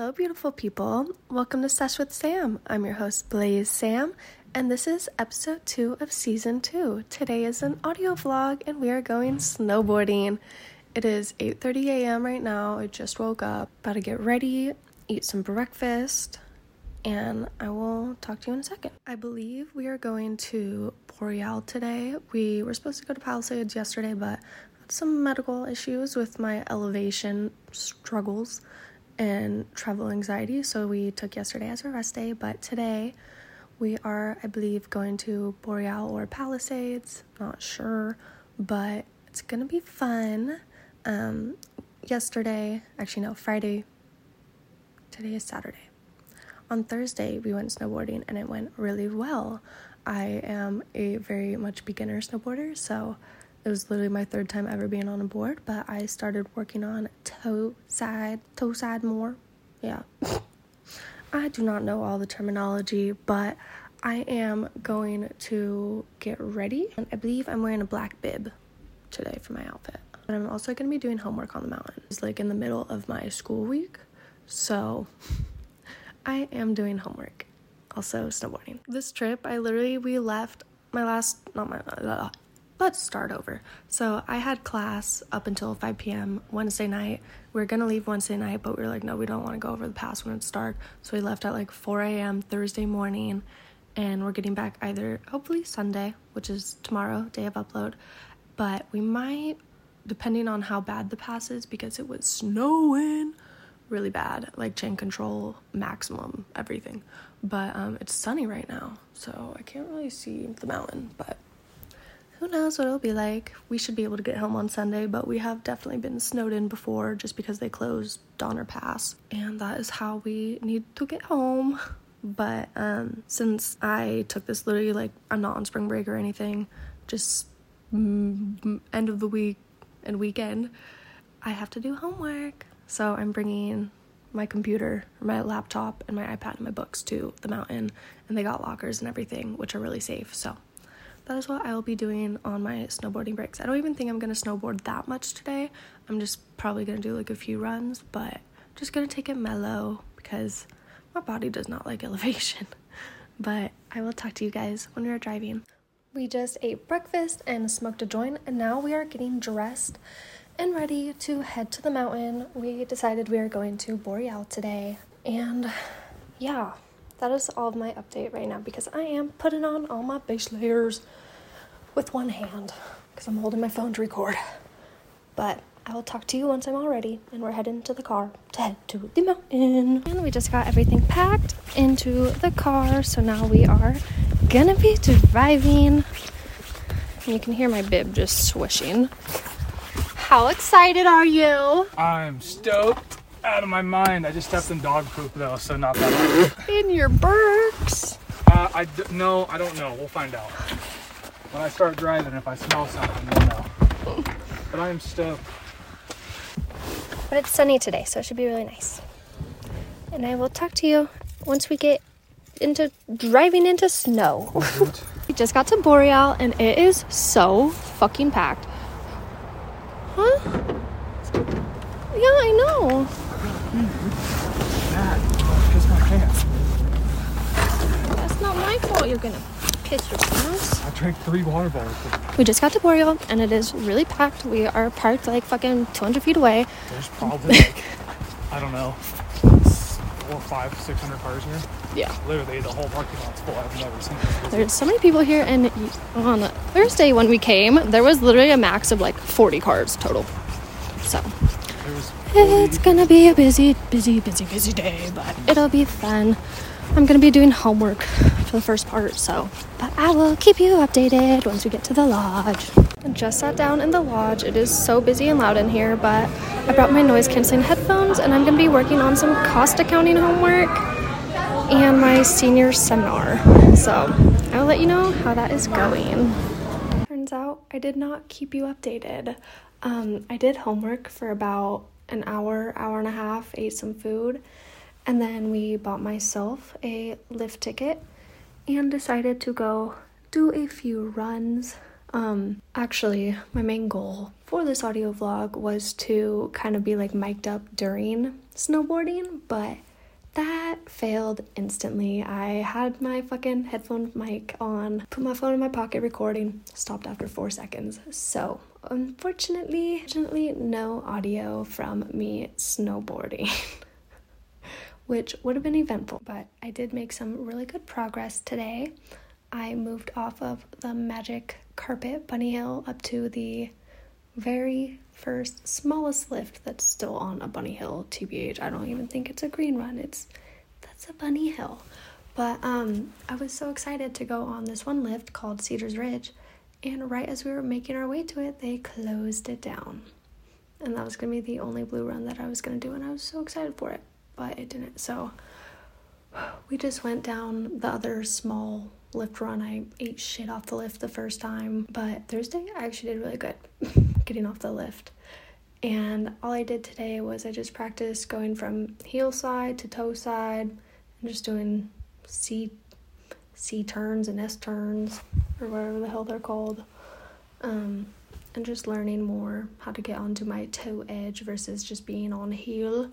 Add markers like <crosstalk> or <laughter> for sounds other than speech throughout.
Hello, beautiful people. Welcome to Sesh with Sam. I'm your host, Blaze Sam, and this is episode two of season two. Today is an audio vlog, and we are going snowboarding. It is 8:30 a.m. right now. I just woke up, about to get ready, eat some breakfast, and I will talk to you in a second. I believe we are going to Boreal today. We were supposed to go to Palisades yesterday, but had some medical issues with my elevation struggles and travel anxiety, so we took yesterday as a rest day. But today, we are, I believe, going to Boreal or Palisades. Not sure, but it's gonna be fun. Um, yesterday, actually, no, Friday. Today is Saturday. On Thursday, we went snowboarding and it went really well. I am a very much beginner snowboarder, so it was literally my third time ever being on a board, but I started working on toe side, toe side more. Yeah. <laughs> I do not know all the terminology, but I am going to get ready. And I believe I'm wearing a black bib today for my outfit. But I'm also going to be doing homework on the mountain. It's like in the middle of my school week. So <laughs> I am doing homework. Also snowboarding. This trip, I literally we left my last not my uh, let's start over. So I had class up until 5 p.m. Wednesday night. We were gonna leave Wednesday night, but we were like, no, we don't want to go over the pass when it's dark. So we left at like 4 a.m. Thursday morning, and we're getting back either hopefully Sunday, which is tomorrow, day of upload. But we might, depending on how bad the pass is, because it was snowing really bad, like chain control, maximum, everything. But um, it's sunny right now, so I can't really see the mountain, but who knows what it'll be like. We should be able to get home on Sunday, but we have definitely been snowed in before just because they closed Donner Pass, and that is how we need to get home. But um, since I took this literally like I'm not on spring break or anything, just mm, end of the week and weekend, I have to do homework. So I'm bringing my computer, my laptop, and my iPad and my books to the mountain, and they got lockers and everything, which are really safe. So that is what I will be doing on my snowboarding breaks. I don't even think I'm gonna snowboard that much today. I'm just probably gonna do like a few runs, but just gonna take it mellow because my body does not like <laughs> elevation. But I will talk to you guys when we are driving. We just ate breakfast and smoked a joint, and now we are getting dressed and ready to head to the mountain. We decided we are going to Boreal today, and yeah, that is all of my update right now because I am putting on all my base layers with one hand because I'm holding my phone to record. But I will talk to you once I'm all ready and we're heading to the car to head to the mountain. And we just got everything packed into the car, so now we are gonna be driving. And you can hear my bib just swishing. How excited are you? I'm stoked out of my mind. I just stepped in dog poop though, so not that bad. In your Birks. Uh, I d- no, I don't know. We'll find out when I start driving. If I smell something, we'll know. But I am stoked. But it's sunny today, so it should be really nice. And I will talk to you once we get into driving into snow. we just got to Boreal and it is so fucking packed. Huh? Yeah, I know. Bad. I piss my pants. That's not my fault you're gonna piss your pants. I drank three water bottles. We just got to Boreal and it is really packed. We are parked like fucking 200 feet away. There's probably like I don't know, four, five, six hundred cars here. Yeah. Literally, the whole parking lot's full. I've never seen this. There's so many people here, and on Thursday when we came, there was literally a max of like 40 cars total. So it's gonna be a busy, busy, busy, busy day, but it'll be fun. I'm gonna be doing homework for the first part, so. But I will keep you updated once we get to the lodge. I just sat down in the lodge. It is so busy and loud in here, but I brought my noise canceling headphones, and I'm gonna be working on some cost accounting homework and my senior seminar. So I will let you know how that is going. Turns out I did not keep you updated. Um, I did homework for about an hour, hour and a half, ate some food, and then we bought myself a lift ticket and decided to go do a few runs. Um, actually, my main goal for this audio vlog was to kind of be like mic'd up during snowboarding, but that failed instantly. I had my fucking headphone mic on, put my phone in my pocket recording, stopped after four seconds. So, unfortunately, unfortunately, no audio from me snowboarding. <laughs> Which would have been eventful, but I did make some really good progress today. I moved off of the magic carpet bunny hill up to the very first smallest lift that's still on a bunny hill tbh i don't even think it's a green run it's that's a bunny hill but um i was so excited to go on this one lift called cedars ridge and right as we were making our way to it they closed it down and that was going to be the only blue run that i was going to do and i was so excited for it but it didn't so <sighs> we just went down the other small lift run. I ate shit off the lift the first time, but Thursday I actually did really good <laughs> getting off the lift. And all I did today was I just practiced going from heel side to toe side and just doing C C turns and S turns or whatever the hell they're called. Um, and just learning more how to get onto my toe edge versus just being on heel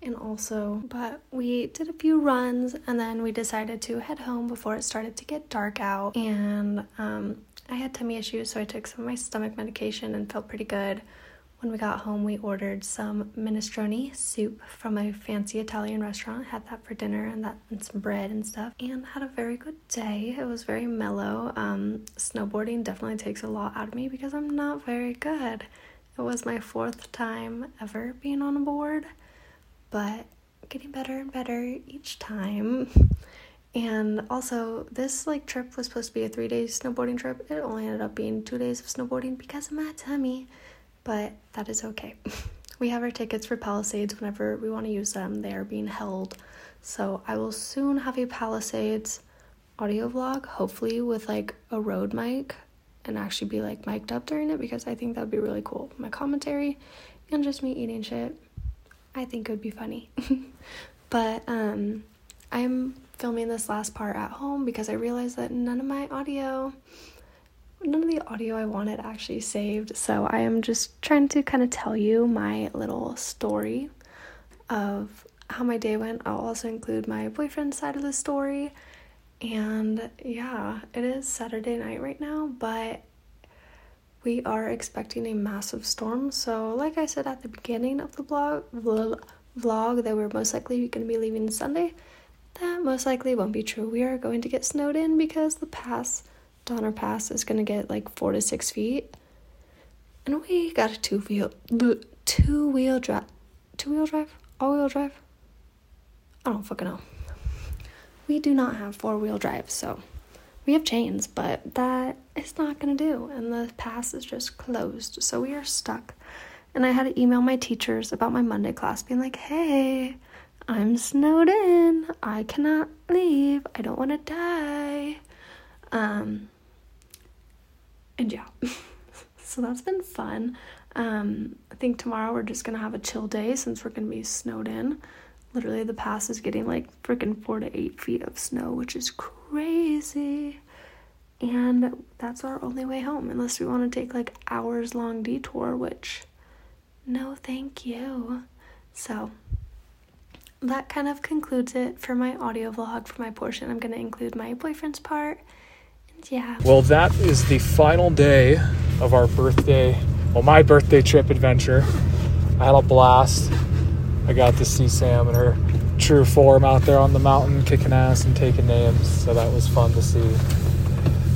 and also but we did a few runs and then we decided to head home before it started to get dark out and um, i had tummy issues so i took some of my stomach medication and felt pretty good when we got home we ordered some minestrone soup from a fancy italian restaurant. Had that for dinner and that and some bread and stuff and had a very good day. It was very mellow. Um, snowboarding definitely takes a lot out of me because i'm not very good. It was my fourth time ever being on a board but getting better and better each time. And also, this like trip was supposed to be a three day snowboarding trip. It only ended up being two days of snowboarding because of my tummy, but that is okay. <laughs> we have our tickets for Palisades whenever we want to use them. They are being held. So I will soon have a Palisades audio vlog, hopefully with like a Rode mic and actually be like mic'd up during it because I think that would be really cool. My commentary and just me eating shit I think it would be funny. <laughs> but um, I'm filming this last part at home because I realized that none of my audio, none of the audio I wanted actually saved. So I am just trying to kind of tell you my little story of how my day went. I'll also include my boyfriend's side of the story. And yeah, it is Saturday night right now, but we are expecting a massive storm. So, like I said at the beginning of the blog vlog, that we're most likely going to be leaving Sunday. That most likely won't be true. We are going to get snowed in because the pass, Donner Pass, is to get like four to six feet, and we got a two wheel two wheel drive, two wheel drive, all wheel drive. I don't fucking know. We do not have four wheel drive, so we have chains, but that is not to do. And the pass is just closed. So we are stuck. And I had to email my teachers about my Monday class, being like, hey, I'm snowed in. I cannot leave. I don't want to die. Um, and yeah, <laughs> so that's been fun. Um, I think tomorrow we're just gonna have a chill day since we're gonna be snowed in. Literally, the pass is getting like freaking four to eight feet of snow, which is crazy. And that's our only way home, unless we want to take like hours long detour, which no, thank you. So that kind of concludes it for my audio vlog for my portion. I'm going to include my boyfriend's part. Yeah. Well, that is the final day of our birthday, well, my birthday trip adventure. I had a blast. I got to see Sam in her true form out there on the mountain kicking ass and taking names. So that was fun to see.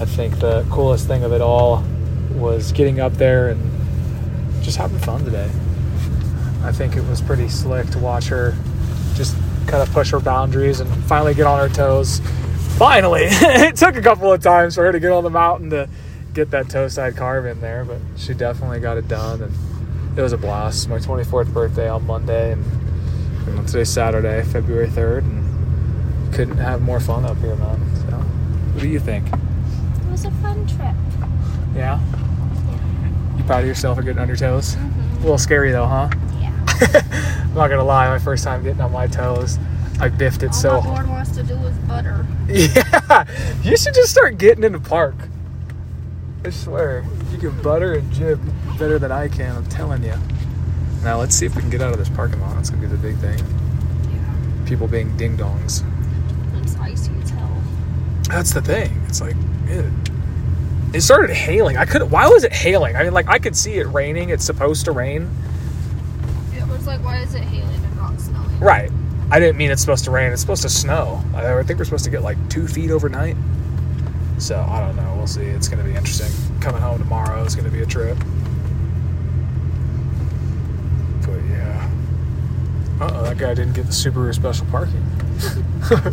I think the coolest thing of it all was getting up there and just having fun today. I think it was pretty slick to watch her just kind of push her boundaries and finally get on her toes. Finally, <laughs> it took a couple of times for her to get on the mountain to get that toe side carve in there, but she definitely got it done and it was a blast. My 24th birthday on Monday and today's Saturday, February 3rd, and couldn't have more fun up here, man. So, what do you think? It was a fun trip. Yeah? Yeah. You proud of yourself for getting on your toes? Mm-hmm. A little scary though, huh? Yeah. <laughs> I'm not gonna lie, my first time getting on my toes, I biffed it All so my board wants to do is butter. <laughs> Yeah, you should just start getting in the park. I swear, you can butter and jib better than I can. I'm telling you. Now let's see if we can get out of this parking lot. That's gonna be the big thing. people being ding dongs. It's icy as hell. That's the thing. It's like it, it started hailing. I could. Why was it hailing? I mean, like I could see it raining. It's supposed to rain. It was like, why is it hailing and not snowing? Right. I didn't mean it's supposed to rain. It's supposed to snow. I think we're supposed to get like two feet overnight. So I don't know. We'll see. It's going to be interesting. Coming home tomorrow is going to be a trip. But yeah. Uh oh, that guy didn't get the Subaru special parking.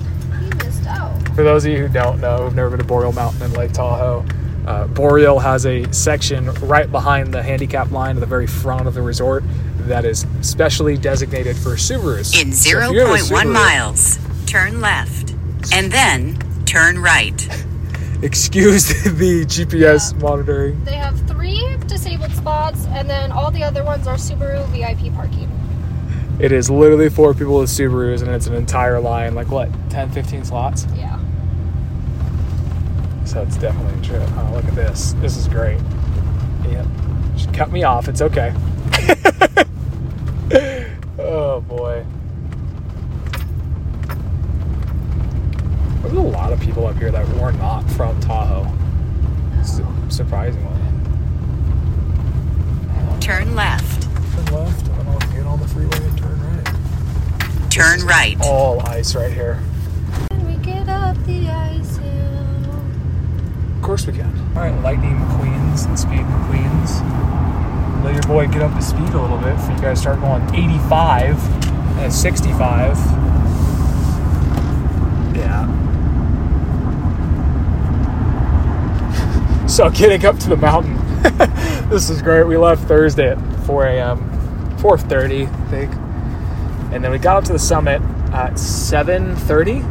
<laughs> He missed out. For those of you who don't know, who've never been to Boreal Mountain in Lake Tahoe, uh, Boreal has a section right behind the handicap line at the very front of the resort that is specially designated for Subarus. In So if you have a 0.1 Subaru- miles, turn left. And then turn right. <laughs> Excuse the GPS Yeah. monitoring. They have three disabled spots, and then all the other ones are Subaru VIP parking. It is literally four people with Subarus, and it's an entire line, like what, 10, 15 slots? Yeah. So it's definitely a trip. Oh, look at this. This is great. Yep. She cut me off. It's okay. <laughs> oh, boy. There's a lot of people up here that were not from Tahoe. Su- oh. surprisingly. Turn left. Turn left, and then I'll get on the freeway and turn right. Turn right. All ice right here. And we get up the ice hill. Of course we can. All right, lightning queens and speed queens. Let your boy get up to speed a little bit for you guys start going 85 and 65. Yeah. So getting up to the mountain. <laughs> this is great. We left Thursday at 4 a.m. 4:30, I think, and then we got up to the summit at 7:30,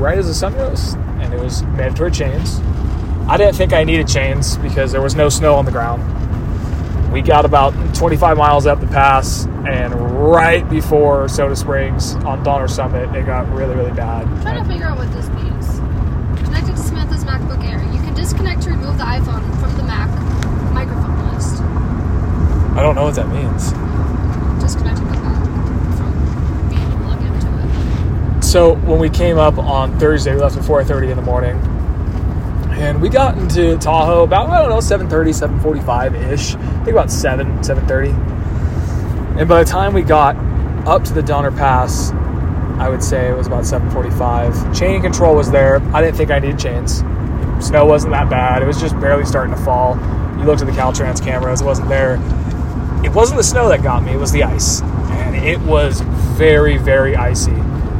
right as the sun rose, and it was mandatory chains. I didn't think I needed chains because there was no snow on the ground. We got about 25 miles up the pass, and right before Soda Springs on Donner Summit, it got really, really bad. I'm trying to figure out what this means. Connected to Samantha's MacBook Air. You can disconnect to remove the iPhone from the Mac microphone list. I don't know what that means. Disconnecting the Mac from being able to plug into it. So when we came up on Thursday, we left at 4:30 in the morning, and we got into Tahoe about I don't know 7:30, 7:45 ish. I think about 7, 7:30. And by the time we got up to the Donner Pass, I would say it was about 7:45. Chain control was there. I didn't think I needed chains. Snow wasn't that bad. It was just barely starting to fall. You looked at the Caltrans cameras; it wasn't there. It wasn't the snow that got me; it was the ice, and it was very, very icy.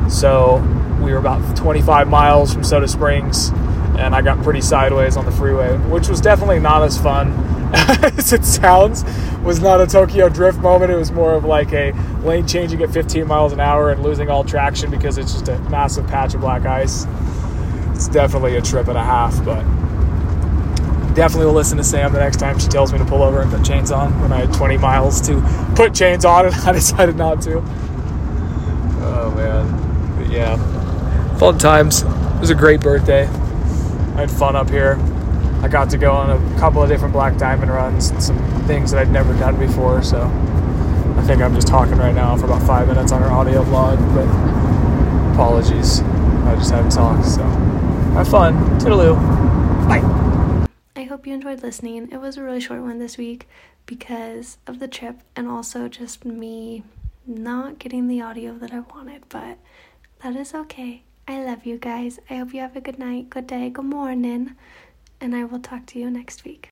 So we were about 25 miles from Soda Springs, and I got pretty sideways on the freeway, which was definitely not as fun <laughs> as it sounds. Was not a Tokyo Drift moment. It was more of like a lane changing at 15 miles an hour and losing all traction because it's just a massive patch of black ice. It's definitely a trip and a half, but definitely will listen to Sam the next time she tells me to pull over and put chains on when I had 20 miles to put chains on and <laughs> I decided not to. Oh man. But yeah. Fun times. It was a great birthday. I had fun up here. I got to go on a couple of different black diamond runs and some things that I'd never done before, so I think I'm just talking right now for about five minutes on our audio vlog, but apologies. I just had to talk, so have fun. Toodaloo. Bye. I hope you enjoyed listening. It was a really short one this week because of the trip and also just me not getting the audio that I wanted, but that is okay. I love you guys. I hope you have a good night, good day, good morning, and I will talk to you next week.